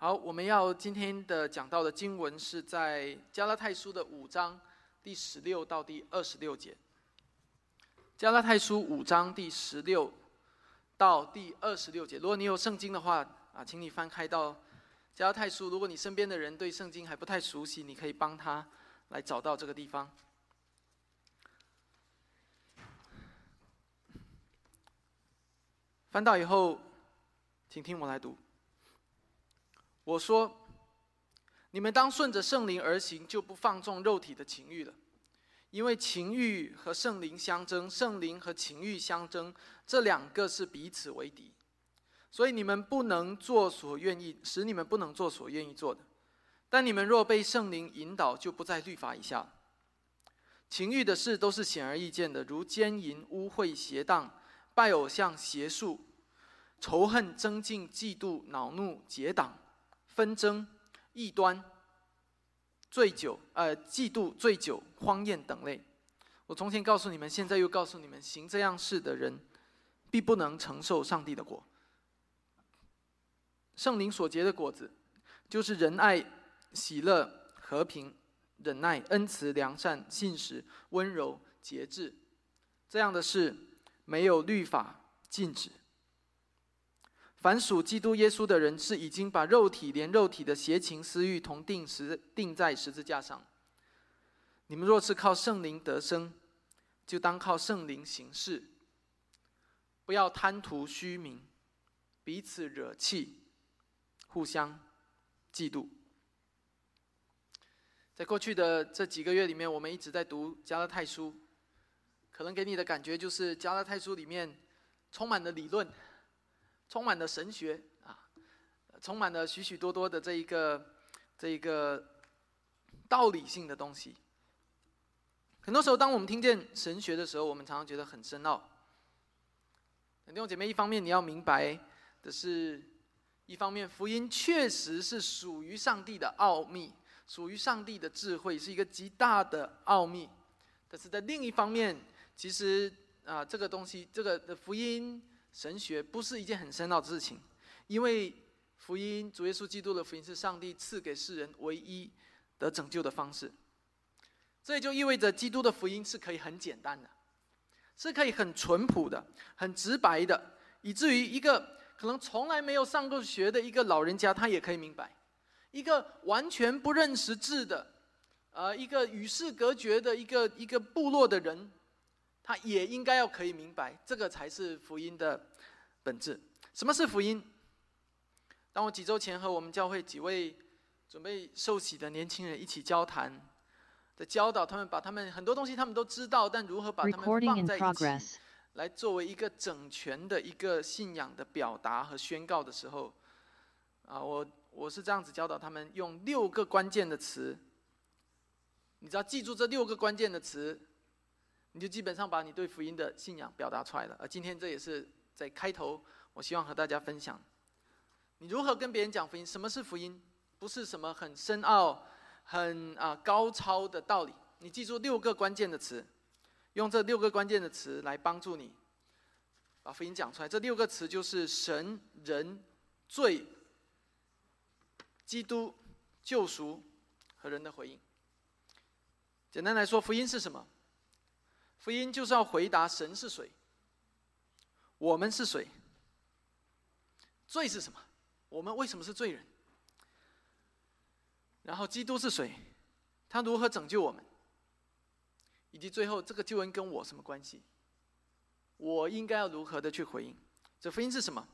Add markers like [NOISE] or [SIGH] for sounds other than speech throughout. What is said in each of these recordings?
好，我们要今天的讲到的经文是在加拉太书的五章第十六到第二十六节。加拉太书五章第十六到第二十六节。如果你有圣经的话啊，请你翻开到加拉太书。如果你身边的人对圣经还不太熟悉，你可以帮他来找到这个地方。翻到以后，请听我来读。我说：“你们当顺着圣灵而行，就不放纵肉体的情欲了。因为情欲和圣灵相争，圣灵和情欲相争，这两个是彼此为敌。所以你们不能做所愿意，使你们不能做所愿意做的。但你们若被圣灵引导，就不在律法以下。情欲的事都是显而易见的，如奸淫、污秽、邪荡、拜偶像、邪术、仇恨、增进、嫉妒、恼怒、结党。”纷争、异端、醉酒、呃、嫉妒、醉酒、荒宴等类。我从前告诉你们，现在又告诉你们：行这样事的人，必不能承受上帝的果。圣灵所结的果子，就是仁爱、喜乐、和平、忍耐、恩慈、良善、信实、温柔、节制。这样的事，没有律法禁止。凡属基督耶稣的人，是已经把肉体连肉体的邪情私欲同定时定在十字架上。你们若是靠圣灵得生，就当靠圣灵行事。不要贪图虚名，彼此惹气，互相嫉妒。在过去的这几个月里面，我们一直在读加拉太书，可能给你的感觉就是加拉太书里面充满了理论。充满了神学啊，充满了许许多多的这一个这一个道理性的东西。很多时候，当我们听见神学的时候，我们常常觉得很深奥。弟兄姐妹，一方面你要明白的是，一方面福音确实是属于上帝的奥秘，属于上帝的智慧，是一个极大的奥秘。但是在另一方面，其实啊，这个东西，这个的福音。神学不是一件很深奥的事情，因为福音主耶稣基督的福音是上帝赐给世人唯一的拯救的方式。这也就意味着基督的福音是可以很简单的，是可以很淳朴的、很直白的，以至于一个可能从来没有上过学的一个老人家他也可以明白；一个完全不认识字的，呃，一个与世隔绝的一个一个部落的人。他也应该要可以明白，这个才是福音的本质。什么是福音？当我几周前和我们教会几位准备受洗的年轻人一起交谈的教导，他们把他们很多东西他们都知道，但如何把他们放在一起，来作为一个整全的一个信仰的表达和宣告的时候，啊，我我是这样子教导他们，用六个关键的词。你只要记住这六个关键的词。你就基本上把你对福音的信仰表达出来了。而今天这也是在开头，我希望和大家分享，你如何跟别人讲福音？什么是福音？不是什么很深奥、很啊高超的道理。你记住六个关键的词，用这六个关键的词来帮助你把福音讲出来。这六个词就是神、人、罪、基督、救赎和人的回应。简单来说，福音是什么？福音就是要回答神是谁，我们是谁，罪是什么，我们为什么是罪人？然后基督是谁，他如何拯救我们？以及最后这个救恩跟我什么关系？我应该要如何的去回应？这福音是什么？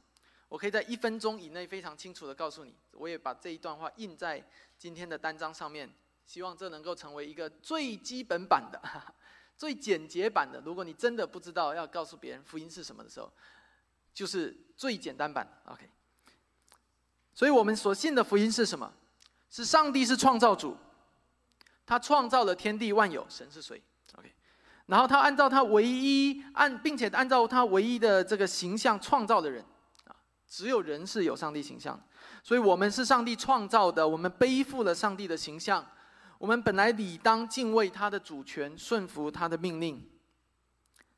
我可以在一分钟以内非常清楚的告诉你。我也把这一段话印在今天的单张上面，希望这能够成为一个最基本版的。最简洁版的，如果你真的不知道要告诉别人福音是什么的时候，就是最简单版。OK，所以我们所信的福音是什么？是上帝是创造主，他创造了天地万有。神是谁？OK，然后他按照他唯一按，并且按照他唯一的这个形象创造的人啊，只有人是有上帝形象的，所以我们是上帝创造的，我们背负了上帝的形象。我们本来理当敬畏他的主权，顺服他的命令。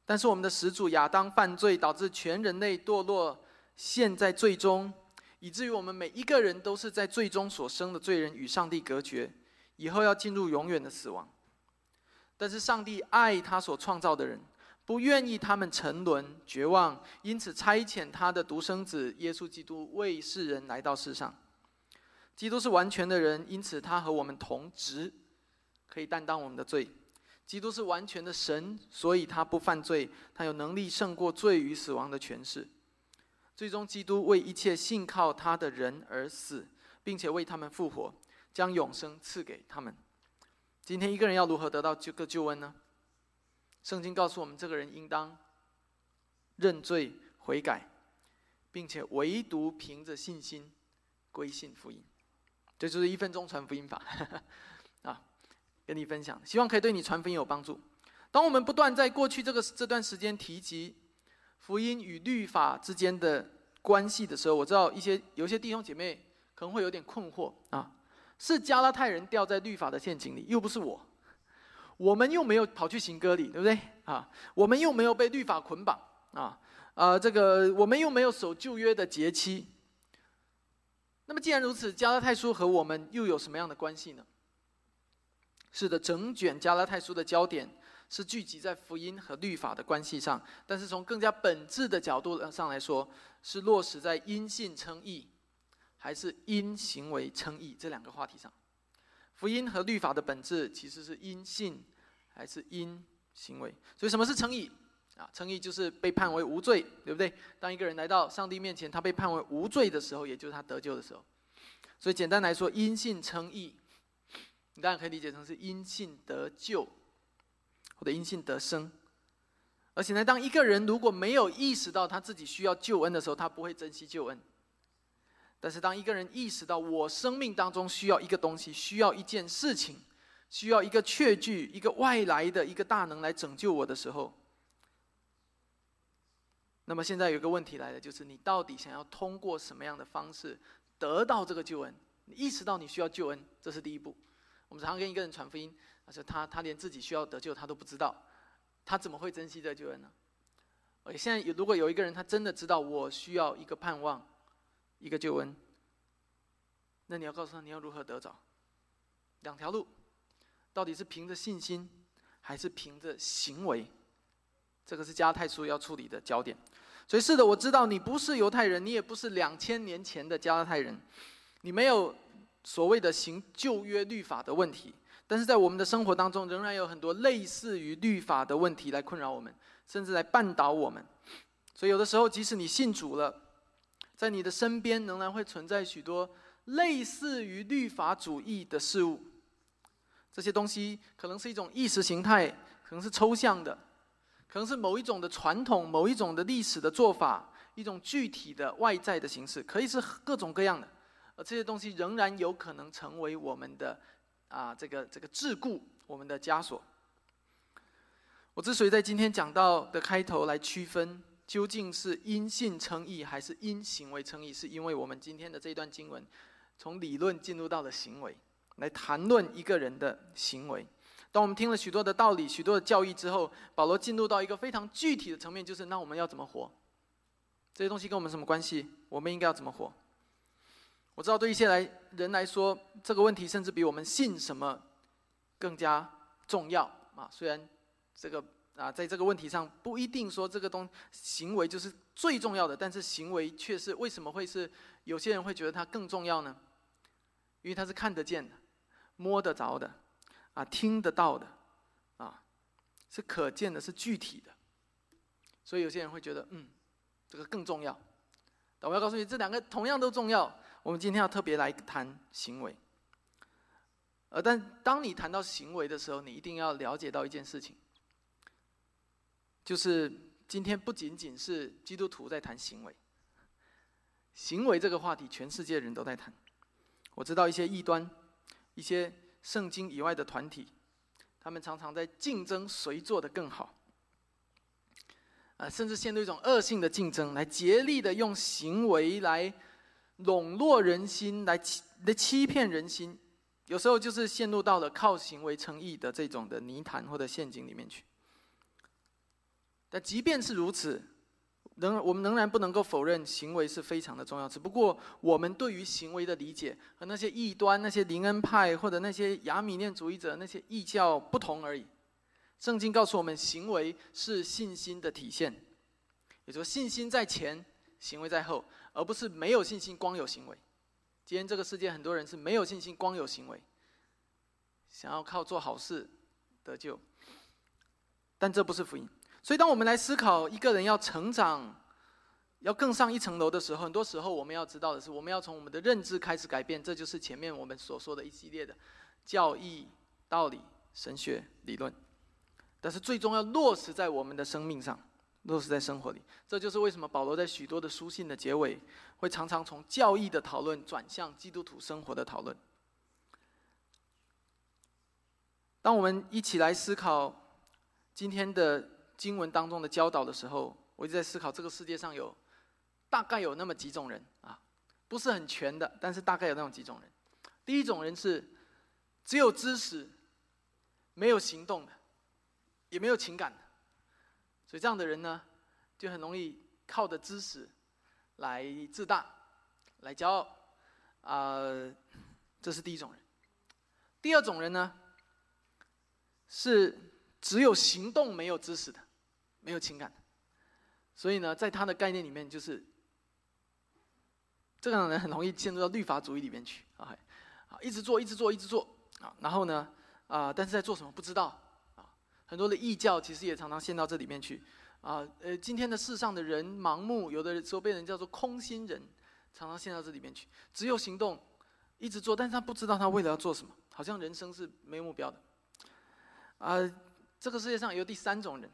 但是我们的始祖亚当犯罪，导致全人类堕落，陷在最终，以至于我们每一个人都是在最终所生的罪人与上帝隔绝，以后要进入永远的死亡。但是上帝爱他所创造的人，不愿意他们沉沦绝望，因此差遣他的独生子耶稣基督为世人来到世上。基督是完全的人，因此他和我们同职，可以担当我们的罪。基督是完全的神，所以他不犯罪，他有能力胜过罪与死亡的权势。最终，基督为一切信靠他的人而死，并且为他们复活，将永生赐给他们。今天，一个人要如何得到这个救恩呢？圣经告诉我们，这个人应当认罪悔改，并且唯独凭着信心归信福音。这就是一分钟传福音法啊，跟你分享，希望可以对你传福音有帮助。当我们不断在过去这个这段时间提及福音与律法之间的关系的时候，我知道一些有些弟兄姐妹可能会有点困惑啊，是加拉太人掉在律法的陷阱里，又不是我，我们又没有跑去行割礼，对不对啊？我们又没有被律法捆绑啊，呃，这个我们又没有守旧约的节期。那么既然如此，加拉太书和我们又有什么样的关系呢？是的，整卷加拉太书的焦点是聚集在福音和律法的关系上，但是从更加本质的角度上来说，是落实在因信称义，还是因行为称义这两个话题上。福音和律法的本质其实是因信还是因行为。所以什么是称义？啊，称义就是被判为无罪，对不对？当一个人来到上帝面前，他被判为无罪的时候，也就是他得救的时候。所以简单来说，因信称义，你当然可以理解成是因信得救，或者因信得生。而且呢，当一个人如果没有意识到他自己需要救恩的时候，他不会珍惜救恩。但是当一个人意识到我生命当中需要一个东西，需要一件事情，需要一个确据，一个外来的一个大能来拯救我的时候，那么现在有个问题来了，就是你到底想要通过什么样的方式得到这个救恩？你意识到你需要救恩，这是第一步。我们常跟一个人传福音，而且他他连自己需要得救他都不知道，他怎么会珍惜这救恩呢？而现在有如果有一个人他真的知道我需要一个盼望，一个救恩，那你要告诉他你要如何得着？两条路，到底是凭着信心，还是凭着行为？这个是加太书要处理的焦点，所以是的，我知道你不是犹太人，你也不是两千年前的加拉太人，你没有所谓的行旧约律法的问题，但是在我们的生活当中，仍然有很多类似于律法的问题来困扰我们，甚至来绊倒我们。所以有的时候，即使你信主了，在你的身边仍然会存在许多类似于律法主义的事物，这些东西可能是一种意识形态，可能是抽象的。可能是某一种的传统，某一种的历史的做法，一种具体的外在的形式，可以是各种各样的，而这些东西仍然有可能成为我们的啊这个这个桎梏，我们的枷锁。我之所以在今天讲到的开头来区分究竟是因信称义还是因行为称义，是因为我们今天的这一段经文从理论进入到了行为，来谈论一个人的行为。当我们听了许多的道理、许多的教义之后，保罗进入到一个非常具体的层面，就是那我们要怎么活？这些东西跟我们什么关系？我们应该要怎么活？我知道对一些来人来说，这个问题甚至比我们信什么更加重要啊！虽然这个啊，在这个问题上不一定说这个东行为就是最重要的，但是行为却是为什么会是有些人会觉得它更重要呢？因为它是看得见的、摸得着的。啊，听得到的，啊，是可见的，是具体的，所以有些人会觉得，嗯，这个更重要。但我要告诉你，这两个同样都重要。我们今天要特别来谈行为。呃，但当你谈到行为的时候，你一定要了解到一件事情，就是今天不仅仅是基督徒在谈行为，行为这个话题，全世界人都在谈。我知道一些异端，一些。圣经以外的团体，他们常常在竞争谁做的更好，啊，甚至陷入一种恶性的竞争，来竭力的用行为来笼络人心，来欺来欺骗人心，有时候就是陷入到了靠行为称义的这种的泥潭或者陷阱里面去。但即便是如此，仍我们仍然不能够否认行为是非常的重要，只不过我们对于行为的理解和那些异端、那些灵恩派或者那些亚米念主义者那些异教不同而已。圣经告诉我们，行为是信心的体现，也就是，信心在前，行为在后，而不是没有信心光有行为。今天这个世界很多人是没有信心光有行为，想要靠做好事得救，但这不是福音。所以，当我们来思考一个人要成长、要更上一层楼的时候，很多时候我们要知道的是，我们要从我们的认知开始改变。这就是前面我们所说的一系列的教义、道理、神学、理论。但是，最终要落实在我们的生命上，落实在生活里。这就是为什么保罗在许多的书信的结尾，会常常从教义的讨论转向基督徒生活的讨论。当我们一起来思考今天的。经文当中的教导的时候，我一直在思考，这个世界上有大概有那么几种人啊，不是很全的，但是大概有那种几种人。第一种人是只有知识，没有行动的，也没有情感的，所以这样的人呢，就很容易靠着知识来自大，来骄傲，啊，这是第一种人。第二种人呢，是只有行动没有知识的。没有情感，所以呢，在他的概念里面，就是这种人很容易陷入到律法主义里面去。啊，啊，一直做，一直做，一直做。啊，然后呢，啊，但是在做什么不知道。啊，很多的异教其实也常常陷到这里面去。啊，呃，今天的世上的人盲目，有的时候被人叫做空心人，常常陷到这里面去，只有行动，一直做，但是他不知道他为了要做什么，好像人生是没有目标的。啊，这个世界上有第三种人。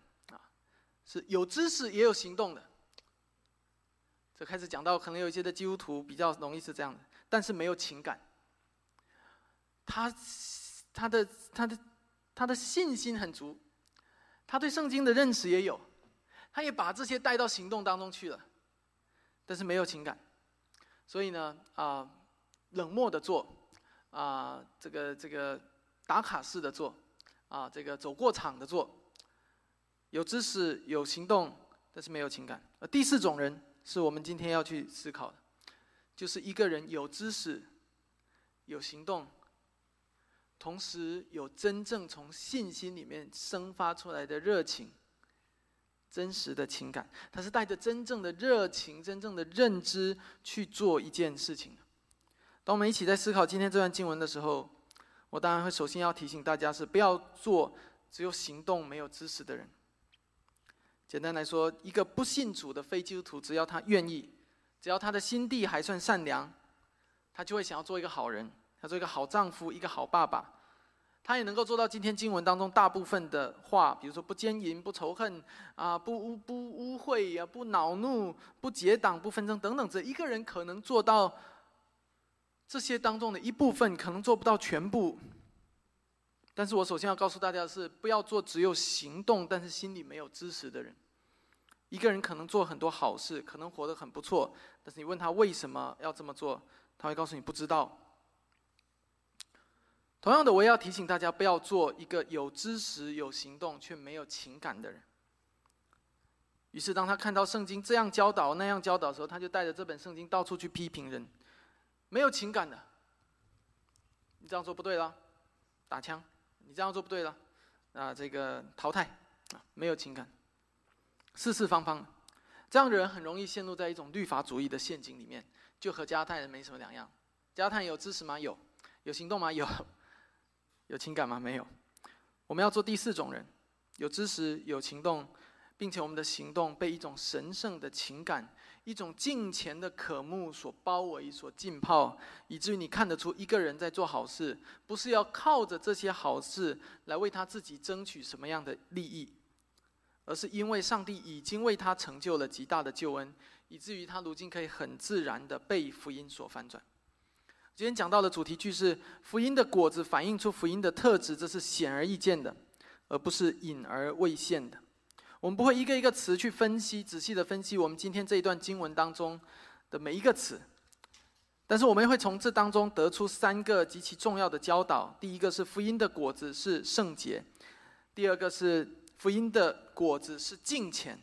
是有知识也有行动的，这开始讲到可能有一些的基督徒比较容易是这样的，但是没有情感。他他的他的他的信心很足，他对圣经的认识也有，他也把这些带到行动当中去了，但是没有情感，所以呢啊冷漠的做啊这个这个打卡式的做啊这个走过场的做。有知识有行动，但是没有情感。而第四种人是我们今天要去思考的，就是一个人有知识、有行动，同时有真正从信心里面生发出来的热情、真实的情感。他是带着真正的热情、真正的认知去做一件事情的。当我们一起在思考今天这段经文的时候，我当然会首先要提醒大家是不要做只有行动没有知识的人。简单来说，一个不信主的非基督徒，只要他愿意，只要他的心地还算善良，他就会想要做一个好人，要做一个好丈夫，一个好爸爸。他也能够做到今天经文当中大部分的话，比如说不奸淫、不仇恨啊，不污不污秽呀，不恼怒、不结党、不纷争等等。这一个人可能做到这些当中的一部分，可能做不到全部。但是我首先要告诉大家的是，不要做只有行动但是心里没有知识的人。一个人可能做很多好事，可能活得很不错，但是你问他为什么要这么做，他会告诉你不知道。同样的，我也要提醒大家，不要做一个有知识、有行动却没有情感的人。于是，当他看到圣经这样教导、那样教导的时候，他就带着这本圣经到处去批评人，没有情感的。你这样做不对了，打枪。你这样做不对了，啊，这个淘汰，啊，没有情感，四四方方，这样的人很容易陷入在一种律法主义的陷阱里面，就和加泰人没什么两样。加泰有知识吗？有，有行动吗？有，[LAUGHS] 有情感吗？没有。我们要做第四种人，有知识，有行动，并且我们的行动被一种神圣的情感。一种敬虔的渴慕所包围、所浸泡，以至于你看得出一个人在做好事，不是要靠着这些好事来为他自己争取什么样的利益，而是因为上帝已经为他成就了极大的救恩，以至于他如今可以很自然的被福音所翻转。今天讲到的主题句是：福音的果子反映出福音的特质，这是显而易见的，而不是隐而未现的。我们不会一个一个词去分析，仔细的分析我们今天这一段经文当中的每一个词，但是我们会从这当中得出三个极其重要的教导。第一个是福音的果子是圣洁；第二个是福音的果子是敬虔；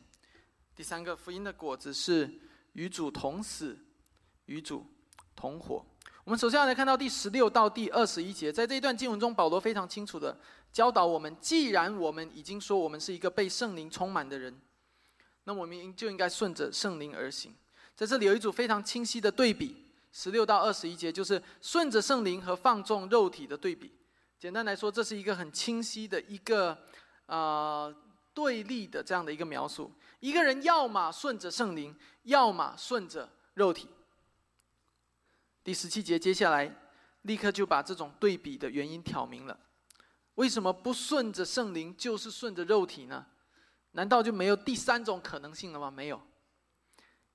第三个福音的果子是与主同死，与主同活。我们首先要来看到第十六到第二十一节，在这一段经文中，保罗非常清楚的教导我们：既然我们已经说我们是一个被圣灵充满的人，那我们就应该顺着圣灵而行。在这里有一组非常清晰的对比，十六到二十一节就是顺着圣灵和放纵肉体的对比。简单来说，这是一个很清晰的一个啊对立的这样的一个描述。一个人要么顺着圣灵，要么顺着肉体。第十七节，接下来立刻就把这种对比的原因挑明了。为什么不顺着圣灵，就是顺着肉体呢？难道就没有第三种可能性了吗？没有，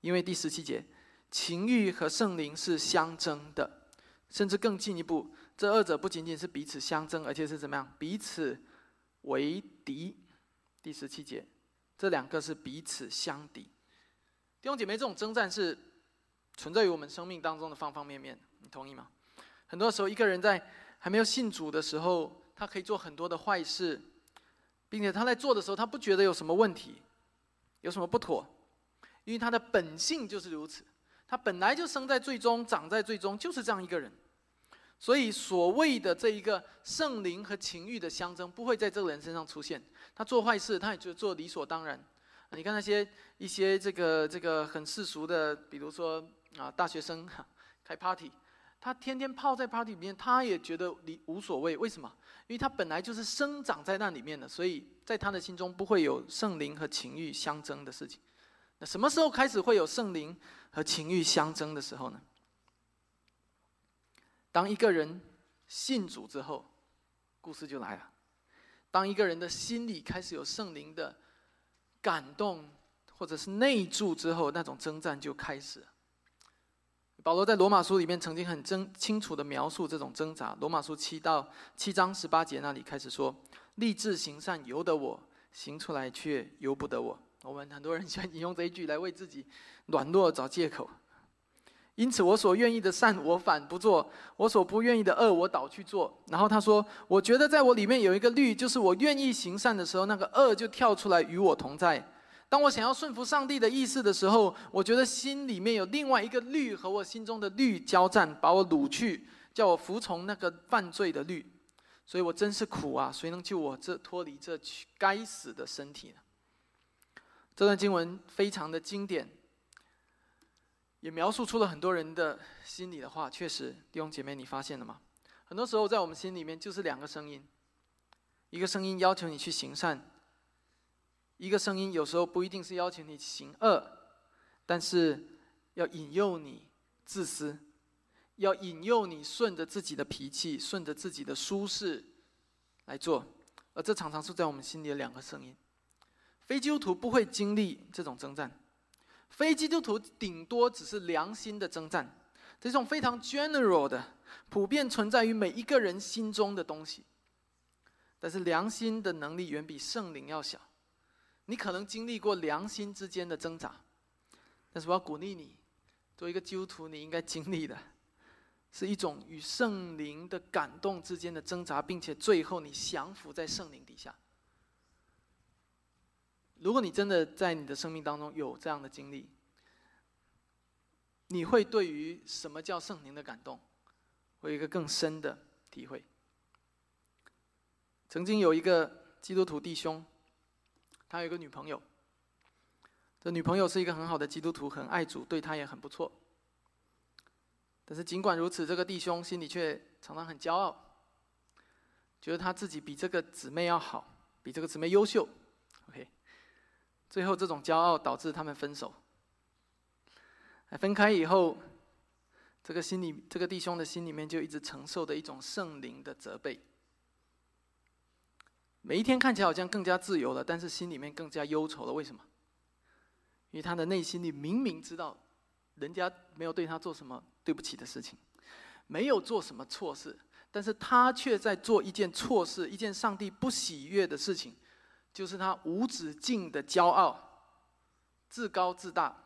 因为第十七节，情欲和圣灵是相争的，甚至更进一步，这二者不仅仅是彼此相争，而且是怎么样？彼此为敌。第十七节，这两个是彼此相敌。弟兄姐妹，这种征战是。存在于我们生命当中的方方面面，你同意吗？很多时候，一个人在还没有信主的时候，他可以做很多的坏事，并且他在做的时候，他不觉得有什么问题，有什么不妥，因为他的本性就是如此，他本来就生在最终，长在最终，就是这样一个人。所以，所谓的这一个圣灵和情欲的相争，不会在这个人身上出现。他做坏事，他也就做理所当然。你看那些一些这个这个很世俗的，比如说。啊，大学生开 party，他天天泡在 party 里面，他也觉得你无所谓。为什么？因为他本来就是生长在那里面的，所以在他的心中不会有圣灵和情欲相争的事情。那什么时候开始会有圣灵和情欲相争的时候呢？当一个人信主之后，故事就来了。当一个人的心里开始有圣灵的感动，或者是内住之后，那种征战就开始。保罗在罗马书里面曾经很真清楚的描述这种挣扎。罗马书七到七章十八节那里开始说：“立志行善由得我，行出来却由不得我。”我们很多人喜欢引用这一句来为自己软弱找借口。[LAUGHS] 因此，我所愿意的善我反不做，我所不愿意的恶我倒去做。然后他说：“我觉得在我里面有一个律，就是我愿意行善的时候，那个恶就跳出来与我同在。”当我想要顺服上帝的意思的时候，我觉得心里面有另外一个律和我心中的律交战，把我掳去，叫我服从那个犯罪的律。所以我真是苦啊！谁能救我这脱离这该死的身体呢？这段经文非常的经典，也描述出了很多人的心里的话。确实，弟兄姐妹，你发现了吗？很多时候在我们心里面就是两个声音，一个声音要求你去行善。一个声音有时候不一定是要求你行恶，但是要引诱你自私，要引诱你顺着自己的脾气、顺着自己的舒适来做，而这常常是在我们心里的两个声音。非基督徒不会经历这种征战，非基督徒顶多只是良心的征战，这种非常 general 的、普遍存在于每一个人心中的东西。但是良心的能力远比圣灵要小。你可能经历过良心之间的挣扎，但是我要鼓励你，作为一个基督徒，你应该经历的，是一种与圣灵的感动之间的挣扎，并且最后你降服在圣灵底下。如果你真的在你的生命当中有这样的经历，你会对于什么叫圣灵的感动，会有一个更深的体会。曾经有一个基督徒弟兄。他有一个女朋友，这女朋友是一个很好的基督徒，很爱主，对他也很不错。但是尽管如此，这个弟兄心里却常常很骄傲，觉得他自己比这个姊妹要好，比这个姊妹优秀。OK，最后这种骄傲导致他们分手。分开以后，这个心里，这个弟兄的心里面就一直承受着一种圣灵的责备。每一天看起来好像更加自由了，但是心里面更加忧愁了。为什么？因为他的内心里明明知道，人家没有对他做什么对不起的事情，没有做什么错事，但是他却在做一件错事，一件上帝不喜悦的事情，就是他无止境的骄傲、自高自大，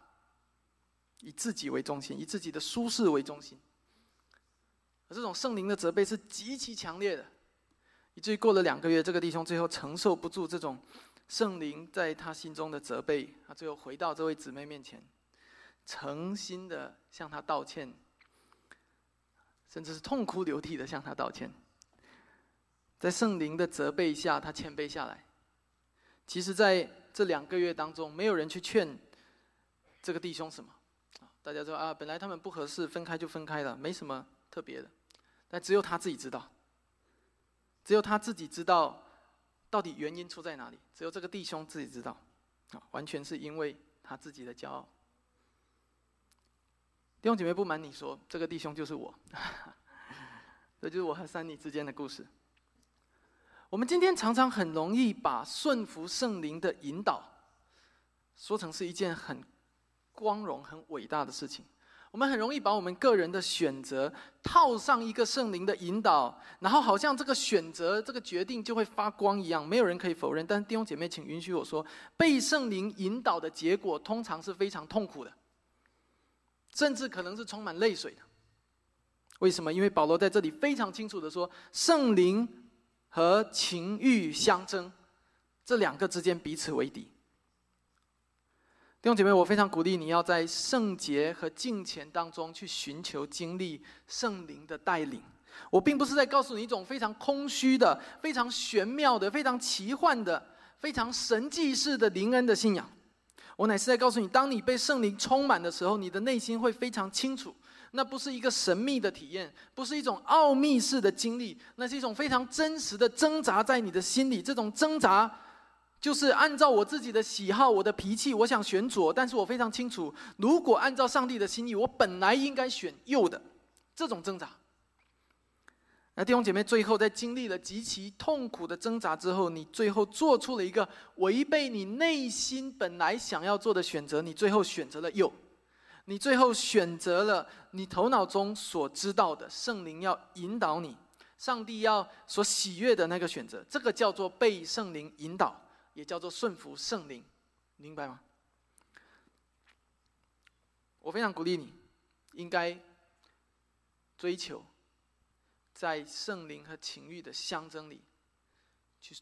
以自己为中心，以自己的舒适为中心。而这种圣灵的责备是极其强烈的。以至于过了两个月，这个弟兄最后承受不住这种圣灵在他心中的责备，他最后回到这位姊妹面前，诚心的向他道歉，甚至是痛哭流涕的向他道歉。在圣灵的责备下，他谦卑下来。其实，在这两个月当中，没有人去劝这个弟兄什么。大家说啊，本来他们不合适，分开就分开了，没什么特别的。但只有他自己知道，只有他自己知道到底原因出在哪里。只有这个弟兄自己知道，啊，完全是因为他自己的骄傲。弟兄姐妹，不瞒你说，这个弟兄就是我，[LAUGHS] 这就是我和三妮之间的故事。我们今天常常很容易把顺服圣灵的引导，说成是一件很光荣、很伟大的事情。我们很容易把我们个人的选择套上一个圣灵的引导，然后好像这个选择、这个决定就会发光一样，没有人可以否认。但是弟兄姐妹，请允许我说，被圣灵引导的结果通常是非常痛苦的，甚至可能是充满泪水的。为什么？因为保罗在这里非常清楚的说，圣灵。和情欲相争，这两个之间彼此为敌。弟兄姐妹，我非常鼓励你要在圣洁和敬虔当中去寻求经历圣灵的带领。我并不是在告诉你一种非常空虚的、非常玄妙的、非常奇幻的、非常神迹式的灵恩的信仰。我乃是在告诉你，当你被圣灵充满的时候，你的内心会非常清楚。那不是一个神秘的体验，不是一种奥秘式的经历，那是一种非常真实的挣扎在你的心里。这种挣扎，就是按照我自己的喜好、我的脾气，我想选左，但是我非常清楚，如果按照上帝的心意，我本来应该选右的。这种挣扎。那弟兄姐妹，最后在经历了极其痛苦的挣扎之后，你最后做出了一个违背你内心本来想要做的选择，你最后选择了右。你最后选择了你头脑中所知道的，圣灵要引导你，上帝要所喜悦的那个选择，这个叫做被圣灵引导，也叫做顺服圣灵，明白吗？我非常鼓励你，应该追求在圣灵和情欲的相争里，去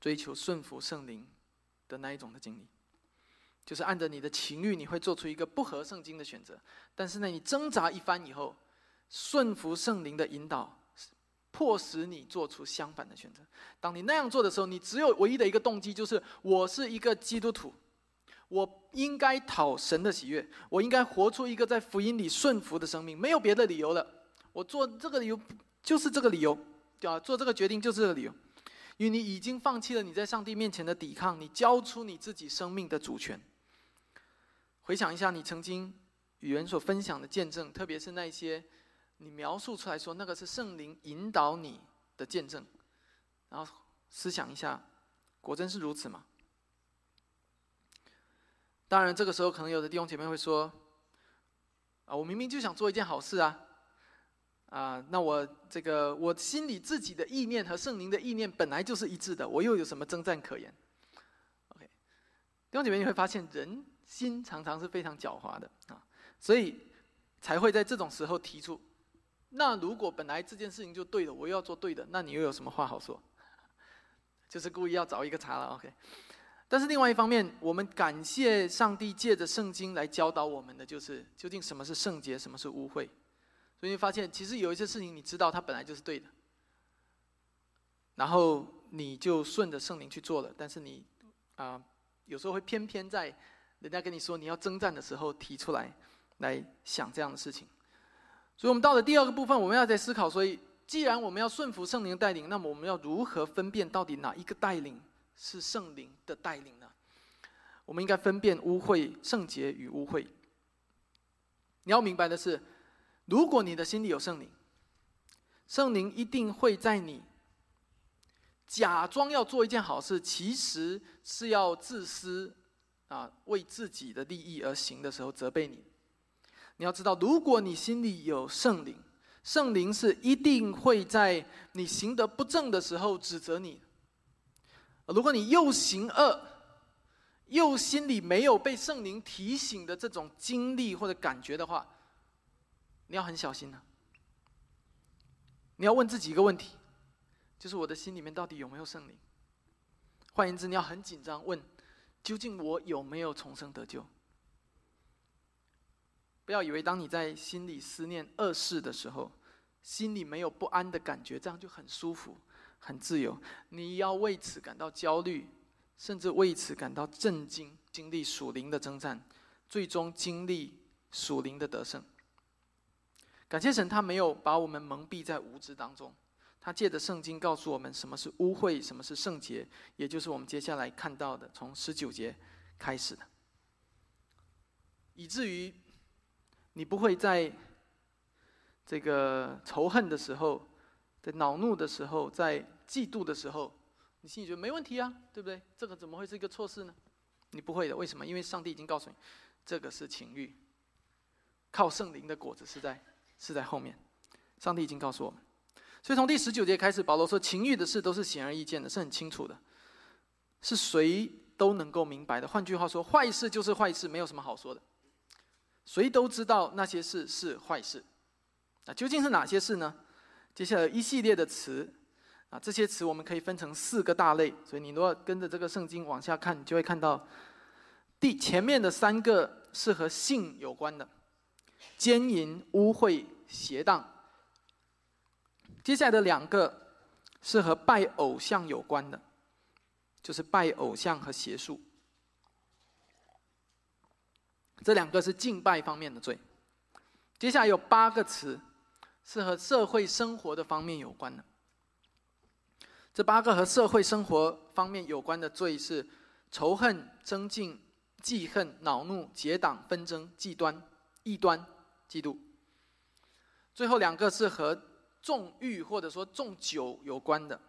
追求顺服圣灵的那一种的经历。就是按着你的情欲，你会做出一个不合圣经的选择。但是呢，你挣扎一番以后，顺服圣灵的引导，迫使你做出相反的选择。当你那样做的时候，你只有唯一的一个动机，就是我是一个基督徒，我应该讨神的喜悦，我应该活出一个在福音里顺服的生命，没有别的理由了。我做这个理由就是这个理由，对吧？做这个决定就是这个理由，因为你已经放弃了你在上帝面前的抵抗，你交出你自己生命的主权。回想一下你曾经与人所分享的见证，特别是那些你描述出来说那个是圣灵引导你的见证，然后思想一下，果真是如此吗？当然，这个时候可能有的弟兄姐妹会说：“啊，我明明就想做一件好事啊，啊，那我这个我心里自己的意念和圣灵的意念本来就是一致的，我又有什么征战可言？”OK，弟兄姐妹，你会发现人。心常常是非常狡猾的啊，所以才会在这种时候提出。那如果本来这件事情就对的，我又要做对的，那你又有什么话好说？[LAUGHS] 就是故意要找一个茬了，OK。但是另外一方面，我们感谢上帝借着圣经来教导我们的，就是究竟什么是圣洁，什么是污秽。所以你发现，其实有一些事情你知道它本来就是对的，然后你就顺着圣灵去做了，但是你啊，有时候会偏偏在。人家跟你说你要征战的时候，提出来，来想这样的事情。所以，我们到了第二个部分，我们要在思考：所以，既然我们要顺服圣灵的带领，那么我们要如何分辨到底哪一个带领是圣灵的带领呢？我们应该分辨污秽、圣洁与污秽。你要明白的是，如果你的心里有圣灵，圣灵一定会在你假装要做一件好事，其实是要自私。啊，为自己的利益而行的时候，责备你。你要知道，如果你心里有圣灵，圣灵是一定会在你行得不正的时候指责你。如果你又行恶，又心里没有被圣灵提醒的这种经历或者感觉的话，你要很小心呢。你要问自己一个问题，就是我的心里面到底有没有圣灵？换言之，你要很紧张，问：究竟我有没有重生得救？不要以为当你在心里思念恶事的时候，心里没有不安的感觉，这样就很舒服、很自由。你要为此感到焦虑，甚至为此感到震惊，经历属灵的征战，最终经历属灵的得胜。感谢神，他没有把我们蒙蔽在无知当中，他借着圣经告诉我们什么是污秽，什么是圣洁，也就是我们接下来看到的，从十九节开始的，以至于。你不会在这个仇恨的时候，在恼怒的时候，在嫉妒的时候，你心里觉得没问题啊，对不对？这个怎么会是一个错事呢？你不会的，为什么？因为上帝已经告诉你，这个是情欲，靠圣灵的果子是在是在后面。上帝已经告诉我们，所以从第十九节开始，保罗说，情欲的事都是显而易见的，是很清楚的，是谁都能够明白的。换句话说，坏事就是坏事，没有什么好说的。谁都知道那些事是坏事，那究竟是哪些事呢？接下来一系列的词，啊，这些词我们可以分成四个大类。所以你如果跟着这个圣经往下看，就会看到，第前面的三个是和性有关的，奸淫、污秽、邪荡；接下来的两个是和拜偶像有关的，就是拜偶像和邪术。这两个是敬拜方面的罪，接下来有八个词是和社会生活的方面有关的。这八个和社会生活方面有关的罪是仇恨、增进、记恨、恼怒、结党、纷争、忌端、异端、嫉妒。最后两个是和纵欲或者说纵酒有关的，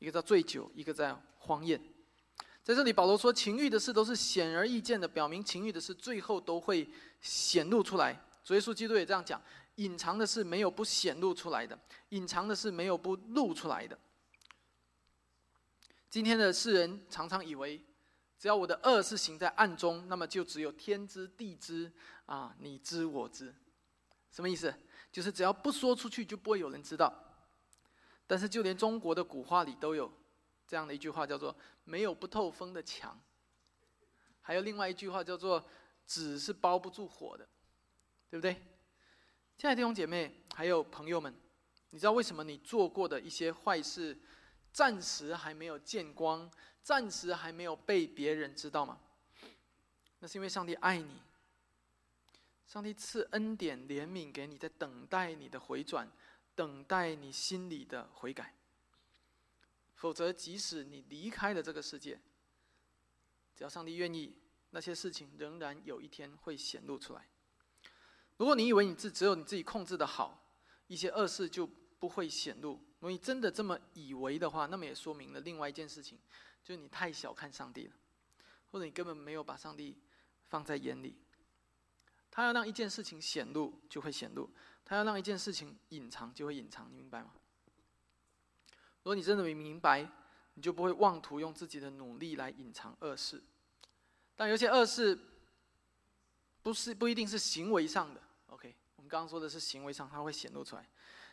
一个叫醉酒，一个叫荒宴。在这里，保罗说，情欲的事都是显而易见的，表明情欲的事最后都会显露出来。主耶稣基督也这样讲：隐藏的事没有不显露出来的，隐藏的事没有不露出来的。今天的世人常常以为，只要我的恶是行在暗中，那么就只有天知地知啊，你知我知。什么意思？就是只要不说出去，就不会有人知道。但是就连中国的古话里都有。这样的一句话叫做“没有不透风的墙”，还有另外一句话叫做“纸是包不住火的”，对不对？亲爱的弟兄姐妹，还有朋友们，你知道为什么你做过的一些坏事，暂时还没有见光，暂时还没有被别人知道吗？那是因为上帝爱你，上帝赐恩典怜悯给你，在等待你的回转，等待你心里的悔改。否则，即使你离开了这个世界，只要上帝愿意，那些事情仍然有一天会显露出来。如果你以为你自只有你自己控制的好，一些恶事就不会显露。如果你真的这么以为的话，那么也说明了另外一件事情，就是你太小看上帝了，或者你根本没有把上帝放在眼里。他要让一件事情显露，就会显露；他要让一件事情隐藏，就会隐藏。你明白吗？如果你真的没明白，你就不会妄图用自己的努力来隐藏恶事。但有些恶事，不是不一定是行为上的。OK，我们刚刚说的是行为上，它会显露出来。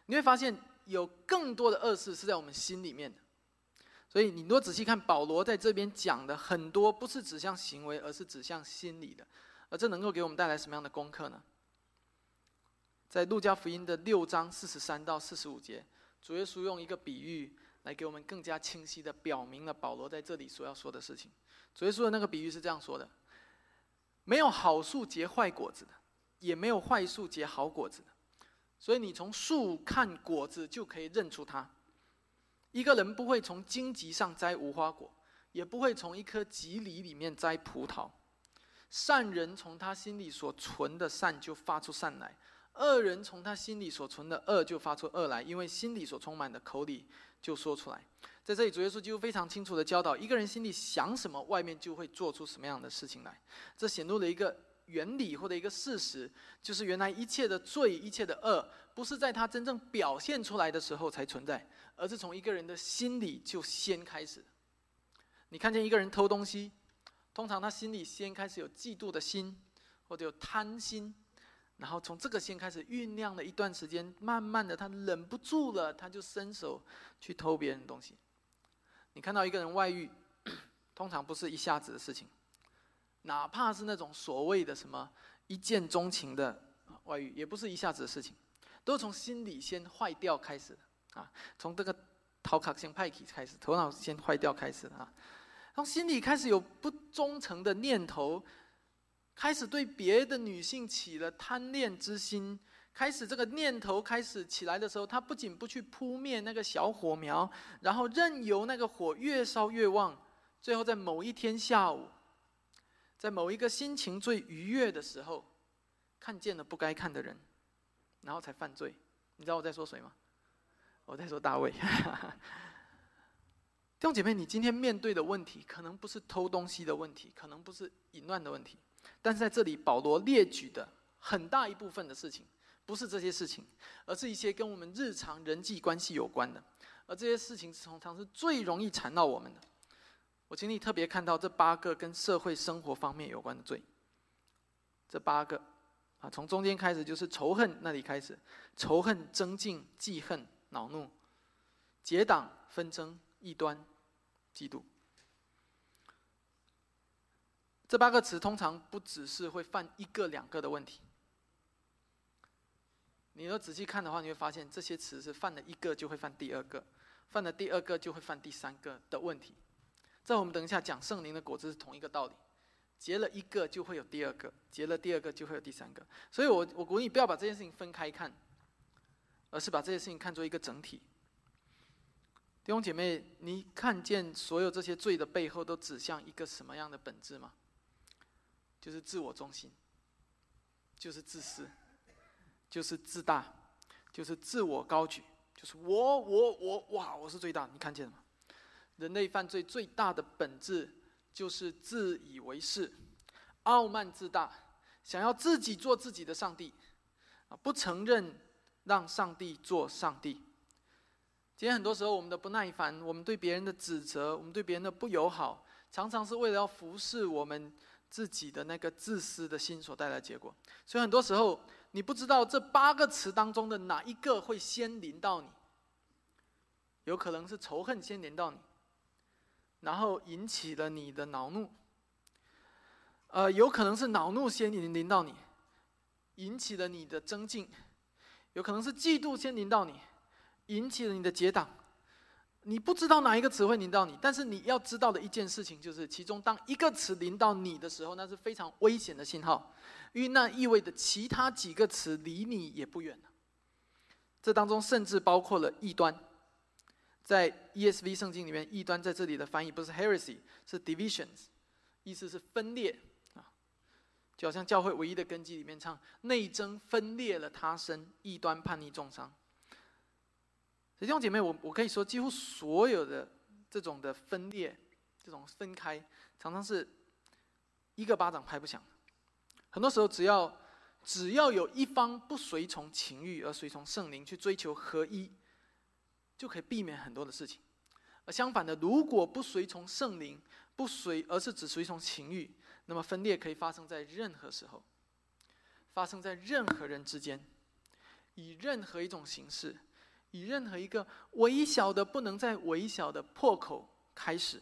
你会发现有更多的恶事是在我们心里面的。所以你如果仔细看保罗在这边讲的很多，不是指向行为，而是指向心理的。而这能够给我们带来什么样的功课呢？在路加福音的六章四十三到四十五节，主耶稣用一个比喻。来给我们更加清晰的表明了保罗在这里所要说的事情。主耶稣的那个比喻是这样说的：没有好树结坏果子的，也没有坏树结好果子的。所以你从树看果子就可以认出它。一个人不会从荆棘上摘无花果，也不会从一颗棘藜里面摘葡萄。善人从他心里所存的善就发出善来，恶人从他心里所存的恶就发出恶来，因为心里所充满的口里。就说出来，在这里主耶稣几乎非常清楚的教导，一个人心里想什么，外面就会做出什么样的事情来。这显露了一个原理或者一个事实，就是原来一切的罪、一切的恶，不是在他真正表现出来的时候才存在，而是从一个人的心里就先开始。你看见一个人偷东西，通常他心里先开始有嫉妒的心，或者有贪心。然后从这个先开始酝酿了一段时间，慢慢的他忍不住了，他就伸手去偷别人东西。你看到一个人外遇，[COUGHS] 通常不是一下子的事情，哪怕是那种所谓的什么一见钟情的外遇，也不是一下子的事情，都是从心里先坏掉开始的啊，从这个头壳先派起开始，头脑先坏掉开始的啊，从心里开始有不忠诚的念头，开始对别的女性起了贪恋之心。开始这个念头开始起来的时候，他不仅不去扑灭那个小火苗，然后任由那个火越烧越旺，最后在某一天下午，在某一个心情最愉悦的时候，看见了不该看的人，然后才犯罪。你知道我在说谁吗？我在说大卫。[LAUGHS] 弟兄姐妹，你今天面对的问题，可能不是偷东西的问题，可能不是淫乱的问题，但是在这里保罗列举的很大一部分的事情。不是这些事情，而是一些跟我们日常人际关系有关的，而这些事情通常是最容易缠到我们的。我请你特别看到这八个跟社会生活方面有关的罪。这八个啊，从中间开始就是仇恨那里开始，仇恨、增进、记恨、恼怒、结党、纷争、异端、嫉妒。这八个词通常不只是会犯一个两个的问题。你要仔细看的话，你会发现这些词是犯了一个就会犯第二个，犯了第二个就会犯第三个的问题。在我们等一下讲圣灵的果子是同一个道理，结了一个就会有第二个，结了第二个就会有第三个。所以我我鼓励你不要把这件事情分开看，而是把这些事情看作一个整体。弟兄姐妹，你看见所有这些罪的背后都指向一个什么样的本质吗？就是自我中心，就是自私。就是自大，就是自我高举，就是我我我哇，我是最大，你看见了吗？人类犯罪最大的本质就是自以为是、傲慢自大，想要自己做自己的上帝，啊，不承认让上帝做上帝。今天很多时候，我们的不耐烦，我们对别人的指责，我们对别人的不友好，常常是为了要服侍我们自己的那个自私的心所带来的结果。所以很多时候。你不知道这八个词当中的哪一个会先临到你？有可能是仇恨先临到你，然后引起了你的恼怒。呃，有可能是恼怒先临临到你，引起了你的增进；有可能是嫉妒先临到你，引起了你的结党。你不知道哪一个词会临到你，但是你要知道的一件事情就是，其中当一个词临到你的时候，那是非常危险的信号。因为那意味着其他几个词离你也不远了。这当中甚至包括了异端。在 ESV 圣经里面，异端在这里的翻译不是 heresy，是 divisions，意思是分裂啊。就好像教会唯一的根基里面唱内争分裂了他身，异端叛逆重伤。弟兄姐妹，我我可以说，几乎所有的这种的分裂、这种分开，常常是一个巴掌拍不响。很多时候，只要只要有一方不随从情欲，而随从圣灵去追求合一，就可以避免很多的事情。而相反的，如果不随从圣灵，不随而是只随从情欲，那么分裂可以发生在任何时候，发生在任何人之间，以任何一种形式，以任何一个微小的不能再微小的破口开始，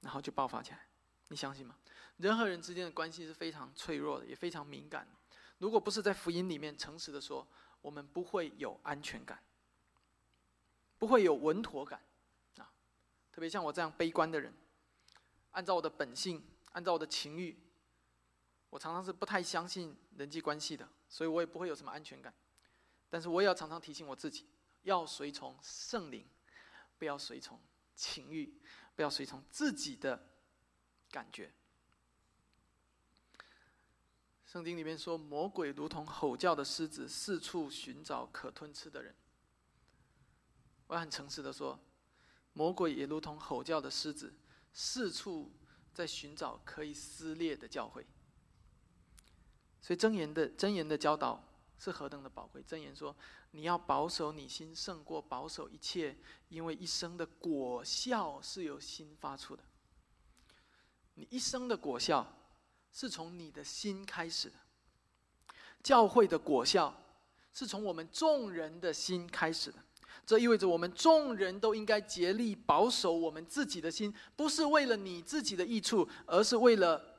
然后就爆发起来。你相信吗？人和人之间的关系是非常脆弱的，也非常敏感。如果不是在福音里面诚实的说，我们不会有安全感，不会有稳妥感啊！特别像我这样悲观的人，按照我的本性，按照我的情欲，我常常是不太相信人际关系的，所以我也不会有什么安全感。但是我也要常常提醒我自己，要随从圣灵，不要随从情欲，不要随从自己的。感觉，圣经里面说，魔鬼如同吼叫的狮子，四处寻找可吞吃的人。我很诚实的说，魔鬼也如同吼叫的狮子，四处在寻找可以撕裂的教会。所以真言的真言的教导是何等的宝贵。真言说，你要保守你心，胜过保守一切，因为一生的果效是由心发出的。你一生的果效，是从你的心开始的；教会的果效，是从我们众人的心开始的。这意味着我们众人都应该竭力保守我们自己的心，不是为了你自己的益处，而是为了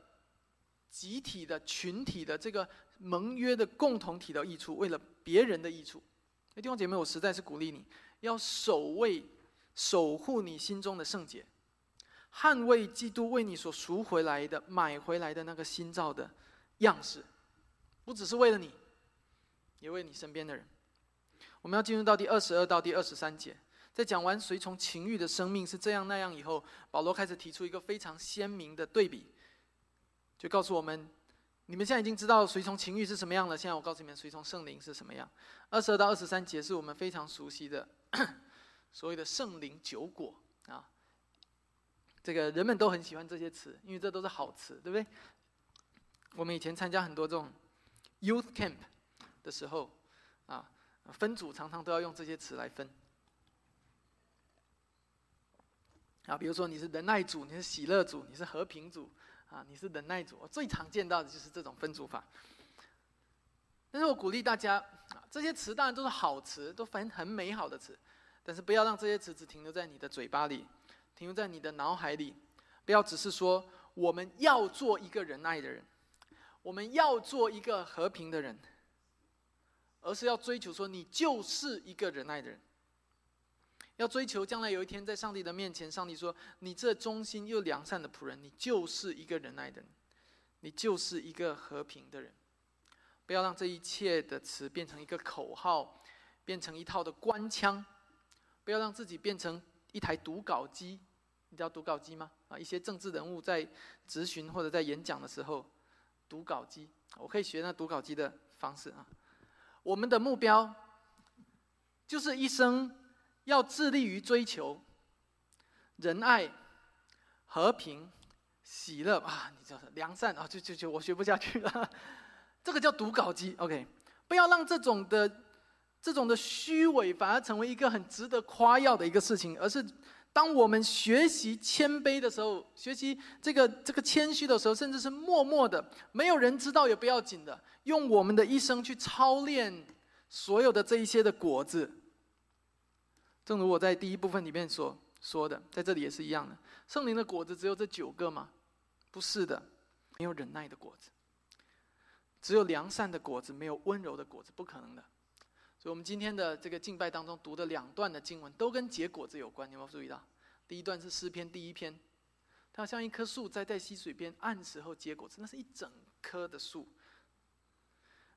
集体的群体的这个盟约的共同体的益处，为了别人的益处。那弟兄姐妹，我实在是鼓励你要守卫、守护你心中的圣洁，捍卫基督为你所赎回来的、买回来的那个新造的样式，不只是为了你，也为你身边的人。我们要进入到第二十二到第二十三节，在讲完随从情欲的生命是这样那样以后，保罗开始提出一个非常鲜明的对比，就告诉我们：你们现在已经知道随从情欲是什么样了。现在我告诉你们，随从圣灵是什么样。二十二到二十三节是我们非常熟悉的 [COUGHS] 所谓的圣灵酒果啊，这个人们都很喜欢这些词，因为这都是好词，对不对？我们以前参加很多这种 youth camp 的时候啊。分组常常都要用这些词来分啊，比如说你是仁爱组，你是喜乐组，你是和平组啊，你是忍耐组。我最常见到的就是这种分组法。但是我鼓励大家啊，这些词当然都是好词，都很很美好的词，但是不要让这些词只停留在你的嘴巴里，停留在你的脑海里，不要只是说我们要做一个仁爱的人，我们要做一个和平的人。而是要追求说，你就是一个仁爱的人。要追求将来有一天在上帝的面前，上帝说：“你这忠心又良善的仆人，你就是一个仁爱的人，你就是一个和平的人。”不要让这一切的词变成一个口号，变成一套的官腔。不要让自己变成一台读稿机。你知道读稿机吗？啊，一些政治人物在咨询或者在演讲的时候，读稿机。我可以学那读稿机的方式啊。我们的目标就是一生要致力于追求仁爱、和平、喜乐啊！你叫良善啊！就就就我学不下去了，[LAUGHS] 这个叫读稿机。OK，不要让这种的这种的虚伪反而成为一个很值得夸耀的一个事情，而是当我们学习谦卑的时候，学习这个这个谦虚的时候，甚至是默默的，没有人知道也不要紧的。用我们的一生去操练所有的这一些的果子，正如我在第一部分里面所说的，在这里也是一样的。圣灵的果子只有这九个吗？不是的，没有忍耐的果子，只有良善的果子，没有温柔的果子，不可能的。所以，我们今天的这个敬拜当中读的两段的经文，都跟结果子有关。你有没有注意到？第一段是诗篇第一篇，它像一棵树栽在溪水边，按时候结果子，那是一整棵的树。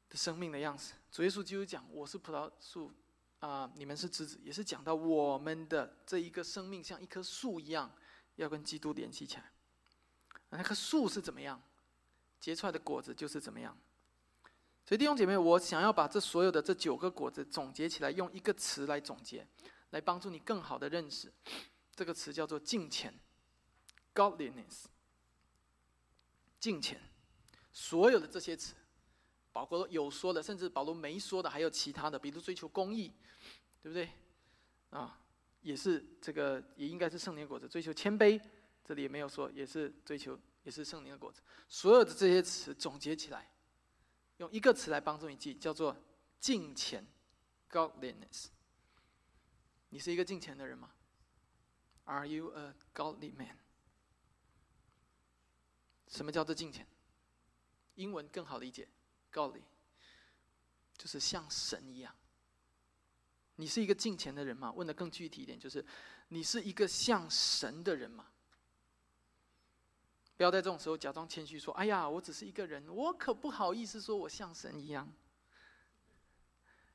的生命的样子，主耶稣基督讲我是葡萄树，啊，你们是枝子，也是讲到我们的这一个生命像一棵树一样，要跟基督联系起来。那棵树是怎么样，结出来的果子就是怎么样。所以弟兄姐妹，我想要把这所有的这九个果子总结起来，用一个词来总结，来帮助你更好的认识。这个词叫做敬虔 （godliness）。敬虔，所有的这些词。保罗有说的，甚至保罗没说的，还有其他的，比如追求公义，对不对？啊，也是这个，也应该是圣灵果子。追求谦卑，这里也没有说，也是追求，也是圣灵的果子。所有的这些词总结起来，用一个词来帮助你记，叫做敬虔 （godliness）。你是一个敬虔的人吗？Are you a godly man？什么叫做敬虔？英文更好理解。道理就是像神一样。你是一个敬虔的人吗？问的更具体一点，就是你是一个像神的人吗？不要在这种时候假装谦虚，说：“哎呀，我只是一个人，我可不好意思说我像神一样。”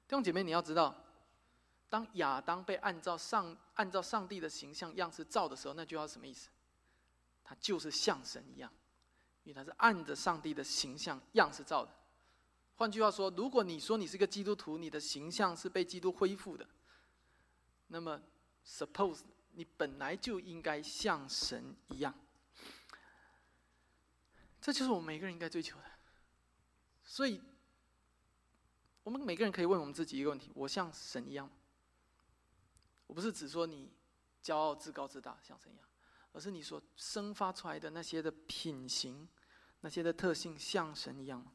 弟兄姐妹，你要知道，当亚当被按照上按照上帝的形象样式造的时候，那句话什么意思？他就是像神一样，因为他是按着上帝的形象样式造的。换句话说，如果你说你是个基督徒，你的形象是被基督恢复的，那么，suppose 你本来就应该像神一样。这就是我们每个人应该追求的。所以，我们每个人可以问我们自己一个问题：我像神一样吗？我不是只说你骄傲自高自大像神一样，而是你所生发出来的那些的品行、那些的特性像神一样吗？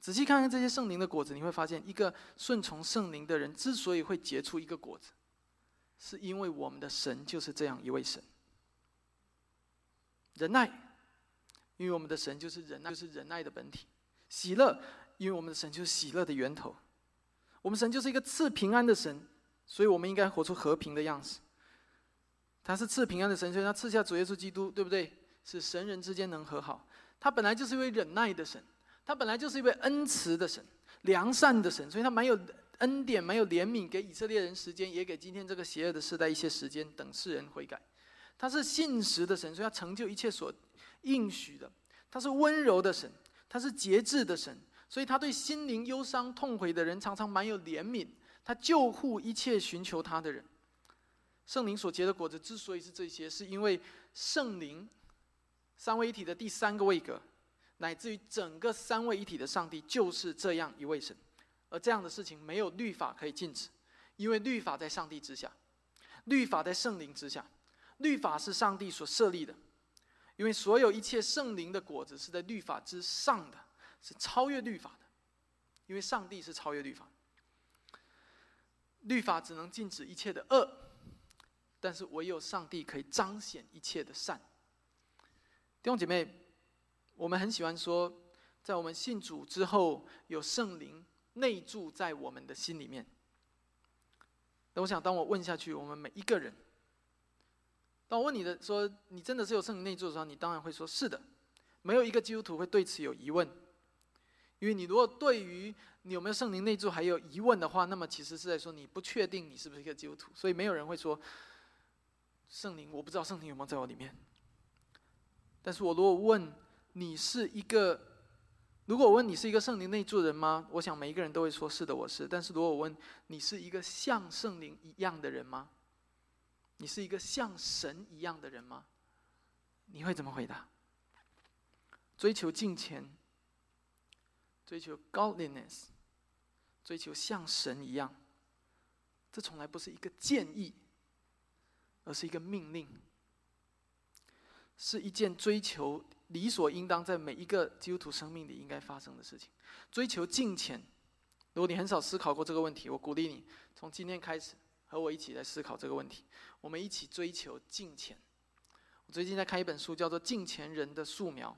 仔细看看这些圣灵的果子，你会发现，一个顺从圣灵的人之所以会结出一个果子，是因为我们的神就是这样一位神。忍耐，因为我们的神就是忍耐，就是忍耐的本体。喜乐，因为我们的神就是喜乐的源头。我们神就是一个赐平安的神，所以我们应该活出和平的样子。他是赐平安的神，所以他赐下主耶稣基督，对不对？是神人之间能和好。他本来就是一位忍耐的神，他本来就是一位恩慈的神、良善的神，所以他蛮有恩典、蛮有怜悯，给以色列人时间，也给今天这个邪恶的时代一些时间，等世人悔改。他是信实的神，所以他成就一切所应许的。他是温柔的神，他是节制的神，所以他对心灵忧伤痛悔的人常常蛮有怜悯。他救护一切寻求他的人。圣灵所结的果子之所以是这些，是因为圣灵三位一体的第三个位格，乃至于整个三位一体的上帝就是这样一位神。而这样的事情没有律法可以禁止，因为律法在上帝之下，律法在圣灵之下。律法是上帝所设立的，因为所有一切圣灵的果子是在律法之上的，是超越律法的，因为上帝是超越律法。律法只能禁止一切的恶，但是唯有上帝可以彰显一切的善。弟兄姐妹，我们很喜欢说，在我们信主之后，有圣灵内住在我们的心里面。那我想，当我问下去，我们每一个人。当我问你的说，你真的是有圣灵内住的时候，你当然会说是的。没有一个基督徒会对此有疑问，因为你如果对于你有没有圣灵内住还有疑问的话，那么其实是在说你不确定你是不是一个基督徒。所以没有人会说圣灵，我不知道圣灵有没有在我里面。但是我如果问你是一个，如果我问你是一个圣灵内住人吗？我想每一个人都会说是的，我是。但是如果我问你是一个像圣灵一样的人吗？你是一个像神一样的人吗？你会怎么回答？追求金钱，追求 godliness，追求像神一样，这从来不是一个建议，而是一个命令，是一件追求理所应当在每一个基督徒生命里应该发生的事情。追求金钱，如果你很少思考过这个问题，我鼓励你从今天开始。和我一起来思考这个问题，我们一起追求敬钱。我最近在看一本书，叫做《敬钱人的素描》。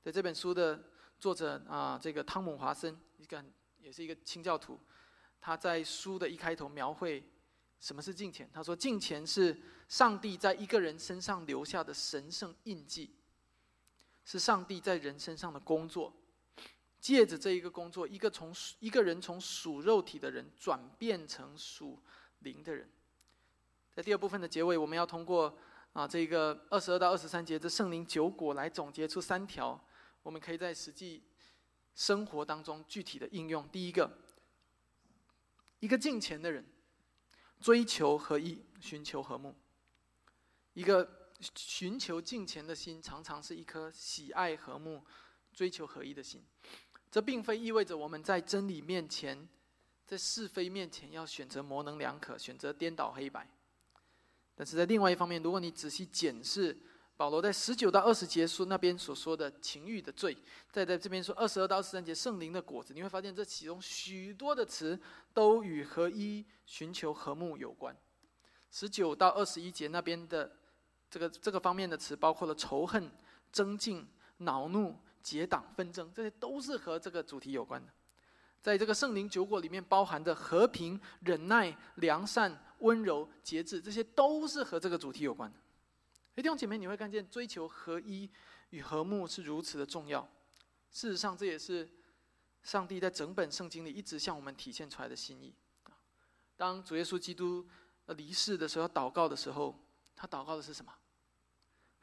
在这本书的作者啊，这个汤姆·华森，一个也是一个清教徒，他在书的一开头描绘什么是敬钱。他说：“敬钱是上帝在一个人身上留下的神圣印记，是上帝在人身上的工作。借着这一个工作，一个从一个人从属肉体的人转变成属。”灵的人，在第二部分的结尾，我们要通过啊这个二十二到二十三节这圣灵九果来总结出三条，我们可以在实际生活当中具体的应用。第一个，一个敬虔的人，追求合一，寻求和睦。一个寻求敬虔的心，常常是一颗喜爱和睦、追求合一的心。这并非意味着我们在真理面前。在是非面前，要选择模棱两可，选择颠倒黑白。但是在另外一方面，如果你仔细检视保罗在十九到二十节书那边所说的情欲的罪，再在这边说二十二到二十三节圣灵的果子，你会发现这其中许多的词都与合一、寻求和睦有关。十九到二十一节那边的这个这个方面的词，包括了仇恨、争竞、恼怒、结党纷争，这些都是和这个主题有关的。在这个圣灵九果里面，包含着和平、忍耐、良善、温柔、节制，这些都是和这个主题有关的。弟兄姐妹，你会看见追求合一与和睦是如此的重要。事实上，这也是上帝在整本圣经里一直向我们体现出来的心意。当主耶稣基督离世的时候，祷告的时候，他祷告的是什么？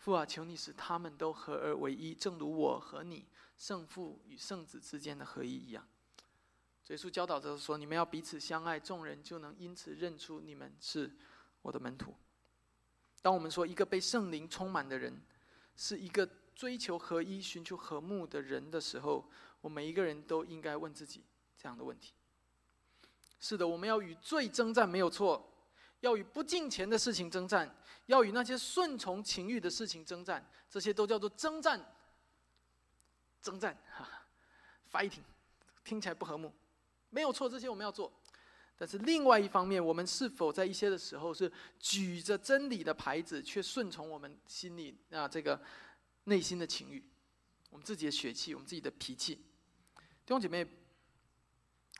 父啊，求你使他们都合而为一，正如我和你圣父与圣子之间的合一一样。耶稣教导着说：“你们要彼此相爱，众人就能因此认出你们是我的门徒。”当我们说一个被圣灵充满的人，是一个追求合一、寻求和睦的人的时候，我们每一个人都应该问自己这样的问题：是的，我们要与罪征战，没有错；要与不敬钱的事情征战，要与那些顺从情欲的事情征战，这些都叫做征战。征战，哈，fighting，听起来不和睦。没有错，这些我们要做，但是另外一方面，我们是否在一些的时候是举着真理的牌子，却顺从我们心里啊这个内心的情欲，我们自己的血气，我们自己的脾气？弟兄姐妹，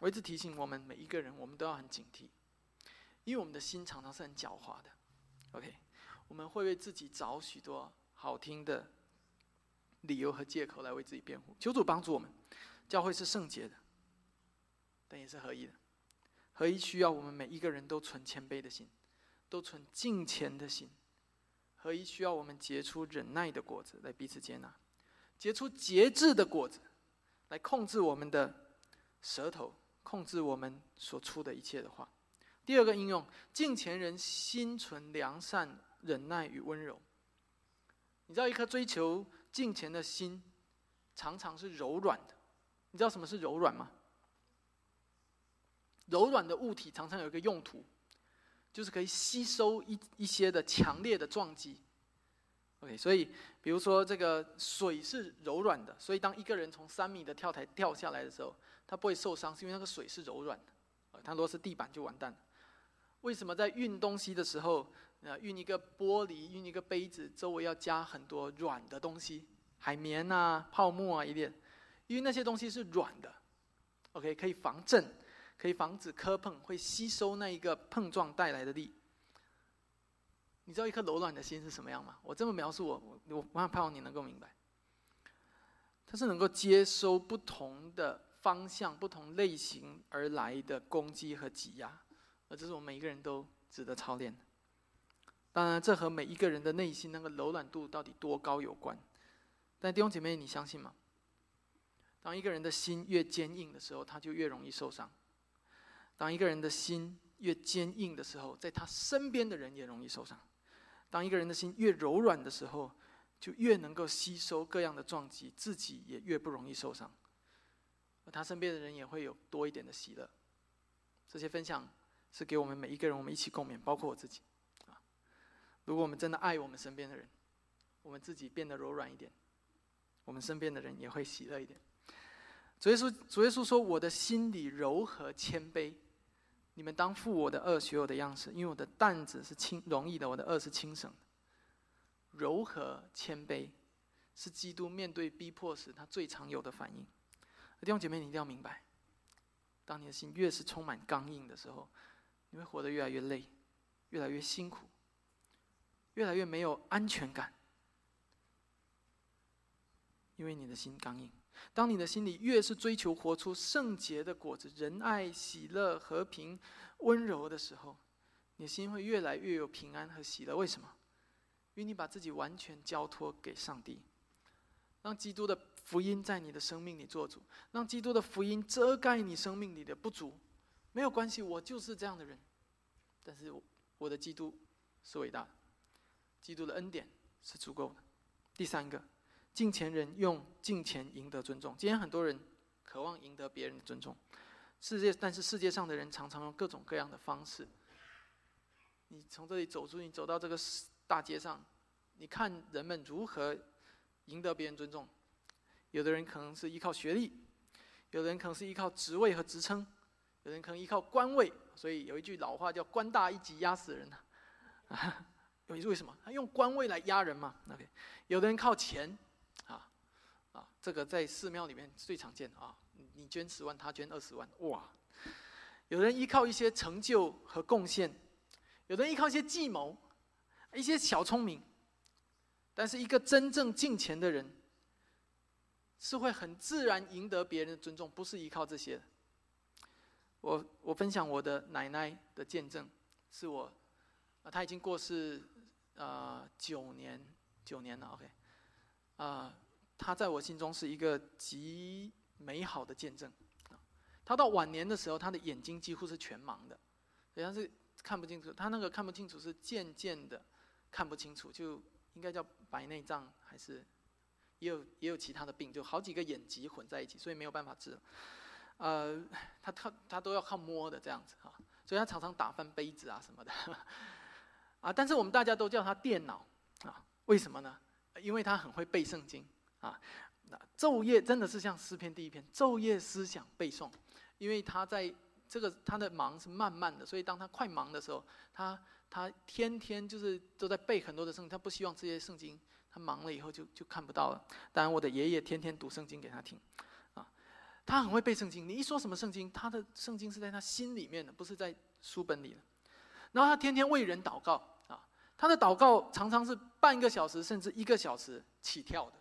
我一直提醒我们每一个人，我们都要很警惕，因为我们的心常常是很狡猾的。OK，我们会为自己找许多好听的理由和借口来为自己辩护。求主帮助我们，教会是圣洁的，但也是合一的。合一需要我们每一个人都存谦卑的心，都存敬虔的心。合一需要我们结出忍耐的果子来彼此接纳，结出节制的果子来控制我们的舌头，控制我们所出的一切的话。第二个应用，敬虔人心存良善、忍耐与温柔。你知道，一颗追求敬虔的心，常常是柔软的。你知道什么是柔软吗？柔软的物体常常有一个用途，就是可以吸收一一些的强烈的撞击。OK，所以比如说这个水是柔软的，所以当一个人从三米的跳台掉下来的时候，他不会受伤，是因为那个水是柔软的。他如果是地板就完蛋了。为什么在运东西的时候，呃，运一个玻璃、运一个杯子，周围要加很多软的东西，海绵啊、泡沫啊一点，因为那些东西是软的，OK，可以防震。可以防止磕碰，会吸收那一个碰撞带来的力。你知道一颗柔软的心是什么样吗？我这么描述，我我我盼望你能够明白。它是能够接收不同的方向、不同类型而来的攻击和挤压，而这是我们每一个人都值得操练。当然，这和每一个人的内心那个柔软度到底多高有关。但弟兄姐妹，你相信吗？当一个人的心越坚硬的时候，他就越容易受伤。当一个人的心越坚硬的时候，在他身边的人也容易受伤；当一个人的心越柔软的时候，就越能够吸收各样的撞击，自己也越不容易受伤，而他身边的人也会有多一点的喜乐。这些分享是给我们每一个人，我们一起共勉，包括我自己。啊，如果我们真的爱我们身边的人，我们自己变得柔软一点，我们身边的人也会喜乐一点。主耶稣，主耶稣说：“我的心里柔和谦卑。”你们当负我的恶，学我的样式，因为我的担子是轻容易的，我的恶是轻省的。柔和谦卑，是基督面对逼迫时他最常有的反应。弟兄姐妹，你一定要明白，当你的心越是充满刚硬的时候，你会活得越来越累，越来越辛苦，越来越没有安全感，因为你的心刚硬。当你的心里越是追求活出圣洁的果子，仁爱、喜乐、和平、温柔的时候，你的心会越来越有平安和喜乐。为什么？因为你把自己完全交托给上帝，让基督的福音在你的生命里做主，让基督的福音遮盖你生命里的不足。没有关系，我就是这样的人，但是我的基督是伟大的，基督的恩典是足够的。第三个。敬前人用敬前赢得尊重。今天很多人渴望赢得别人的尊重，世界但是世界上的人常常用各种各样的方式。你从这里走出，你走到这个大街上，你看人们如何赢得别人尊重。有的人可能是依靠学历，有的人可能是依靠职位和职称，有人可能依靠官位。所以有一句老话叫“官大一级压死人”啊，[LAUGHS] 因为为什么？他用官位来压人嘛。OK，有的人靠钱。啊啊，这个在寺庙里面最常见啊！你捐十万，他捐二十万，哇！有人依靠一些成就和贡献，有人依靠一些计谋，一些小聪明，但是一个真正敬钱的人，是会很自然赢得别人的尊重，不是依靠这些。我我分享我的奶奶的见证，是我啊，她已经过世啊九年九年了，OK，啊。她在我心中是一个极美好的见证。她到晚年的时候，她的眼睛几乎是全盲的，好像是看不清楚。她那个看不清楚是渐渐的看不清楚，就应该叫白内障，还是也有也有其他的病，就好几个眼疾混在一起，所以没有办法治。呃，他他他都要靠摸的这样子啊，所以他常常打翻杯子啊什么的。[LAUGHS] 啊，但是我们大家都叫他电脑啊，为什么呢？因为他很会背圣经。啊，那昼夜真的是像诗篇第一篇，昼夜思想背诵，因为他在这个他的忙是慢慢的，所以当他快忙的时候，他他天天就是都在背很多的圣经，他不希望这些圣经他忙了以后就就看不到了。当然，我的爷爷天天读圣经给他听，他很会背圣经。你一说什么圣经，他的圣经是在他心里面的，不是在书本里的。然后他天天为人祷告啊，他的祷告常常是半个小时甚至一个小时起跳的。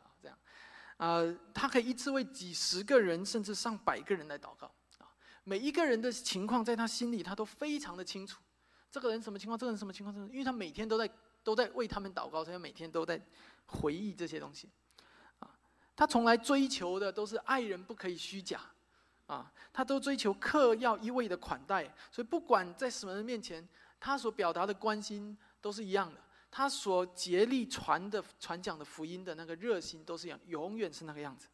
呃，他可以一次为几十个人，甚至上百个人来祷告啊。每一个人的情况，在他心里，他都非常的清楚。这个人什么情况？这个人什么情况？因为他每天都在都在为他们祷告，所以每天都在回忆这些东西。他从来追求的都是爱人不可以虚假啊，他都追求客要一味的款待，所以不管在什么人面前，他所表达的关心都是一样的。他所竭力传的、传讲的福音的那个热心，都是一样，永远是那个样子，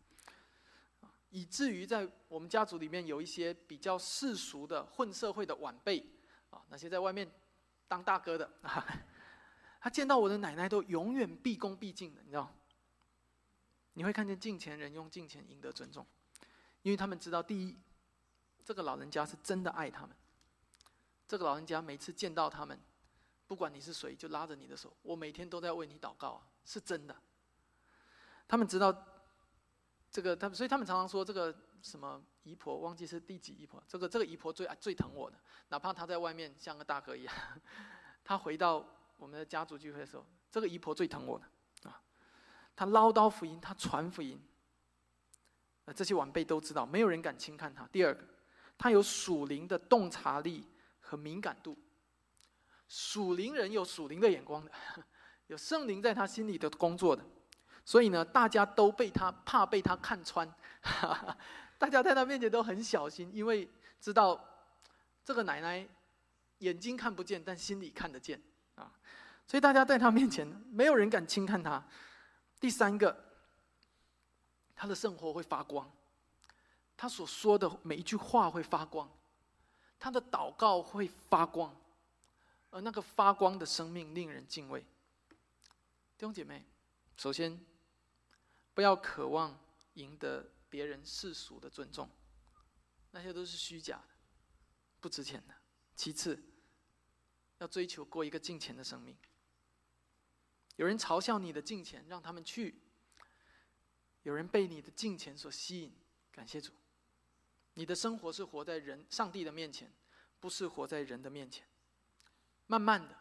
以至于在我们家族里面有一些比较世俗的混社会的晚辈啊，那些在外面当大哥的啊，他见到我的奶奶都永远毕恭毕敬的，你知道？你会看见敬前人用敬前赢得尊重，因为他们知道，第一，这个老人家是真的爱他们，这个老人家每次见到他们。不管你是谁，就拉着你的手。我每天都在为你祷告，是真的。他们知道这个，他们所以他们常常说这个什么姨婆，忘记是第几姨婆。这个这个姨婆最爱最疼我的，哪怕她在外面像个大哥一样，[LAUGHS] 她回到我们的家族聚会的时候，这个姨婆最疼我的。他唠叨福音，他传福音。呃，这些晚辈都知道，没有人敢轻看他。第二个，他有属灵的洞察力和敏感度。属灵人有属灵的眼光的，[LAUGHS] 有圣灵在他心里的工作的，所以呢，大家都被他怕被他看穿，[LAUGHS] 大家在他面前都很小心，因为知道这个奶奶眼睛看不见，但心里看得见啊，所以大家在他面前没有人敢轻看他。第三个，他的生活会发光，他所说的每一句话会发光，他的祷告会发光。而那个发光的生命令人敬畏，弟兄姐妹，首先不要渴望赢得别人世俗的尊重，那些都是虚假的，不值钱的。其次，要追求过一个敬虔的生命。有人嘲笑你的敬虔，让他们去；有人被你的敬虔所吸引，感谢主。你的生活是活在人、上帝的面前，不是活在人的面前。慢慢的，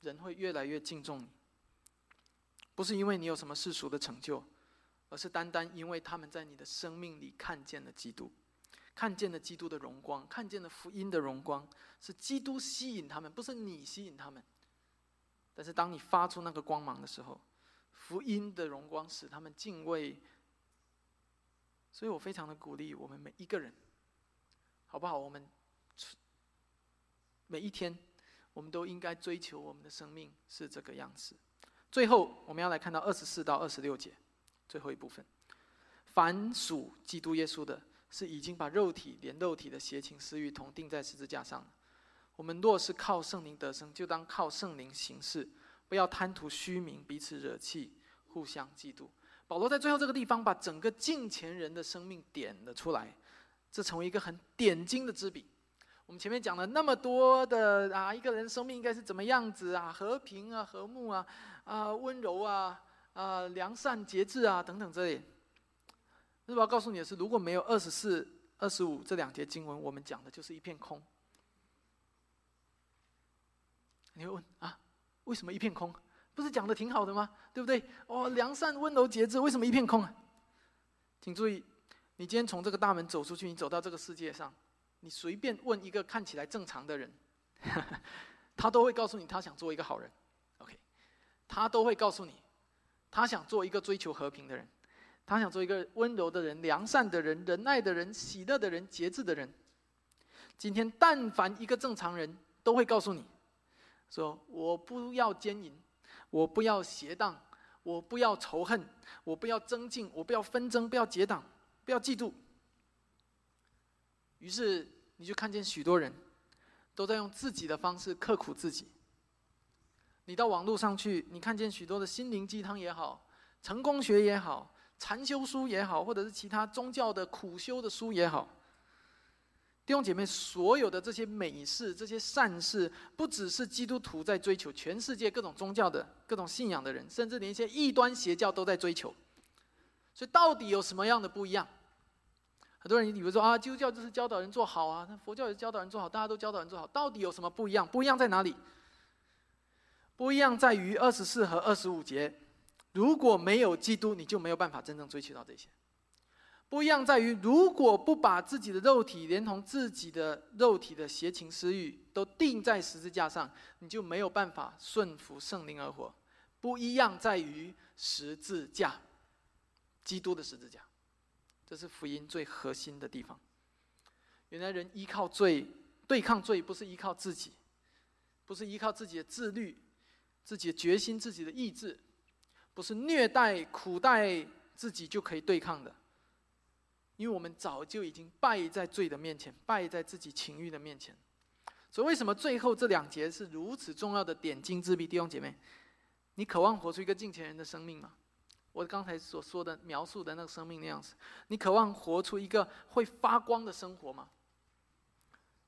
人会越来越敬重你，不是因为你有什么世俗的成就，而是单单因为他们在你的生命里看见了基督，看见了基督的荣光，看见了福音的荣光，是基督吸引他们，不是你吸引他们。但是当你发出那个光芒的时候，福音的荣光使他们敬畏。所以我非常的鼓励我们每一个人，好不好？我们。每一天，我们都应该追求我们的生命是这个样子。最后，我们要来看到二十四到二十六节，最后一部分。凡属基督耶稣的，是已经把肉体连肉体的邪情私欲同定在十字架上了。我们若是靠圣灵得生，就当靠圣灵行事，不要贪图虚名，彼此惹气，互相嫉妒。保罗在最后这个地方，把整个近前人的生命点了出来，这成为一个很点睛的之笔。我们前面讲了那么多的啊，一个人生命应该是怎么样子啊？和平啊，和睦啊，啊，温柔啊，啊，良善节制啊，等等这里。我要告诉你的是，如果没有二十四、二十五这两节经文，我们讲的就是一片空。你会问啊，为什么一片空？不是讲的挺好的吗？对不对？哦，良善、温柔、节制，为什么一片空啊？请注意，你今天从这个大门走出去，你走到这个世界上。你随便问一个看起来正常的人，[LAUGHS] 他都会告诉你他想做一个好人，OK，他都会告诉你，他想做一个追求和平的人，他想做一个温柔的人、良善的人、仁爱的人、喜乐的人、节制的人。今天但凡一个正常人都会告诉你，说我不要奸淫，我不要邪荡，我不要仇恨，我不要增进，我不要纷争，不要结党，不要嫉妒。于是你就看见许多人，都在用自己的方式刻苦自己。你到网络上去，你看见许多的心灵鸡汤也好，成功学也好，禅修书也好，或者是其他宗教的苦修的书也好。弟兄姐妹，所有的这些美事、这些善事，不只是基督徒在追求，全世界各种宗教的、各种信仰的人，甚至连一些异端邪教都在追求。所以，到底有什么样的不一样？很多人以为说啊，基督教就是教导人做好啊，那佛教也是教导人做好，大家都教导人做好，到底有什么不一样？不一样在哪里？不一样在于二十四和二十五节，如果没有基督，你就没有办法真正追求到这些。不一样在于，如果不把自己的肉体连同自己的肉体的邪情私欲都钉在十字架上，你就没有办法顺服圣灵而活。不一样在于十字架，基督的十字架。这是福音最核心的地方。原来人依靠罪对抗罪，不是依靠自己，不是依靠自己的自律、自己的决心、自己的意志，不是虐待苦待自己就可以对抗的。因为我们早就已经败在罪的面前，败在自己情欲的面前。所以，为什么最后这两节是如此重要的点睛之笔？弟兄姐妹，你渴望活出一个敬虔人的生命吗？我刚才所说的描述的那个生命那样子，你渴望活出一个会发光的生活吗？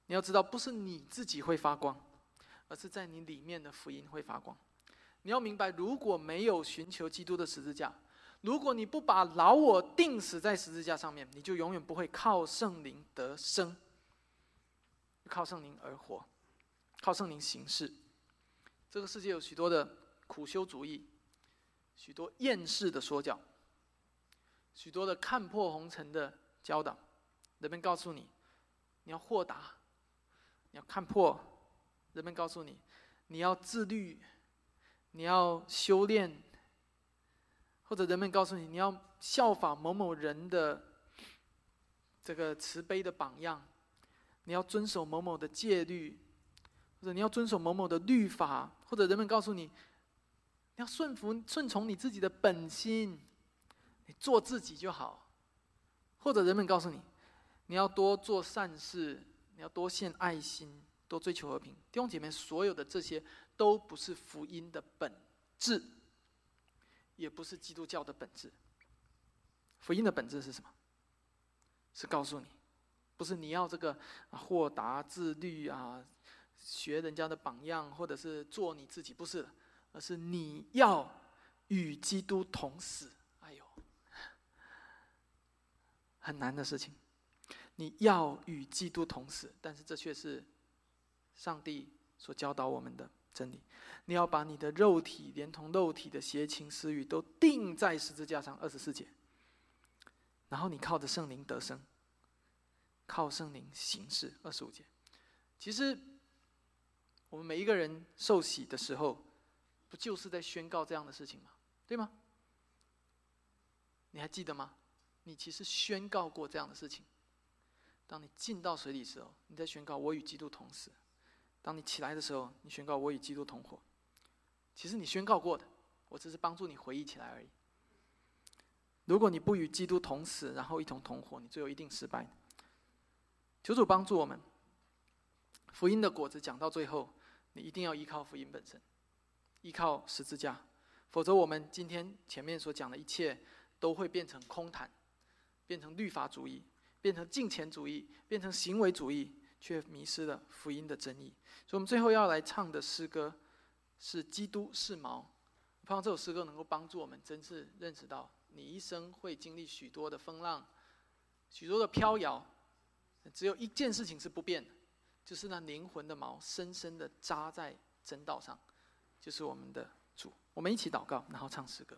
你要知道，不是你自己会发光，而是在你里面的福音会发光。你要明白，如果没有寻求基督的十字架，如果你不把老我钉死在十字架上面，你就永远不会靠圣灵得生，靠圣灵而活，靠圣灵行事。这个世界有许多的苦修主义。许多厌世的说教，许多的看破红尘的教导，人们告诉你，你要豁达，你要看破；人们告诉你，你要自律，你要修炼，或者人们告诉你，你要效法某某人的这个慈悲的榜样，你要遵守某某的戒律，或者你要遵守某某的律法，或者人们告诉你。要顺服、顺从你自己的本心，你做自己就好。或者人们告诉你，你要多做善事，你要多献爱心，多追求和平。弟兄姐妹，所有的这些都不是福音的本质，也不是基督教的本质。福音的本质是什么？是告诉你，不是你要这个豁达、自律啊，学人家的榜样，或者是做你自己，不是。而是你要与基督同死，哎呦，很难的事情。你要与基督同死，但是这却是上帝所教导我们的真理。你要把你的肉体连同肉体的邪情私欲都钉在十字架上，二十四节。然后你靠着圣灵得生，靠圣灵行事，二十五节。其实我们每一个人受洗的时候。不就是在宣告这样的事情吗？对吗？你还记得吗？你其实宣告过这样的事情。当你进到水里时候，你在宣告我与基督同死；当你起来的时候，你宣告我与基督同活。其实你宣告过的，我只是帮助你回忆起来而已。如果你不与基督同死，然后一同同活，你最后一定失败。求主帮助我们。福音的果子讲到最后，你一定要依靠福音本身。依靠十字架，否则我们今天前面所讲的一切都会变成空谈，变成律法主义，变成金钱主义，变成行为主义，却迷失了福音的真意。所以，我们最后要来唱的诗歌是《基督是矛》。盼望这首诗歌能够帮助我们，真是认识到你一生会经历许多的风浪，许多的飘摇，只有一件事情是不变的，就是那灵魂的锚深深的扎在真道上。就是我们的主，我们一起祷告，然后唱诗歌。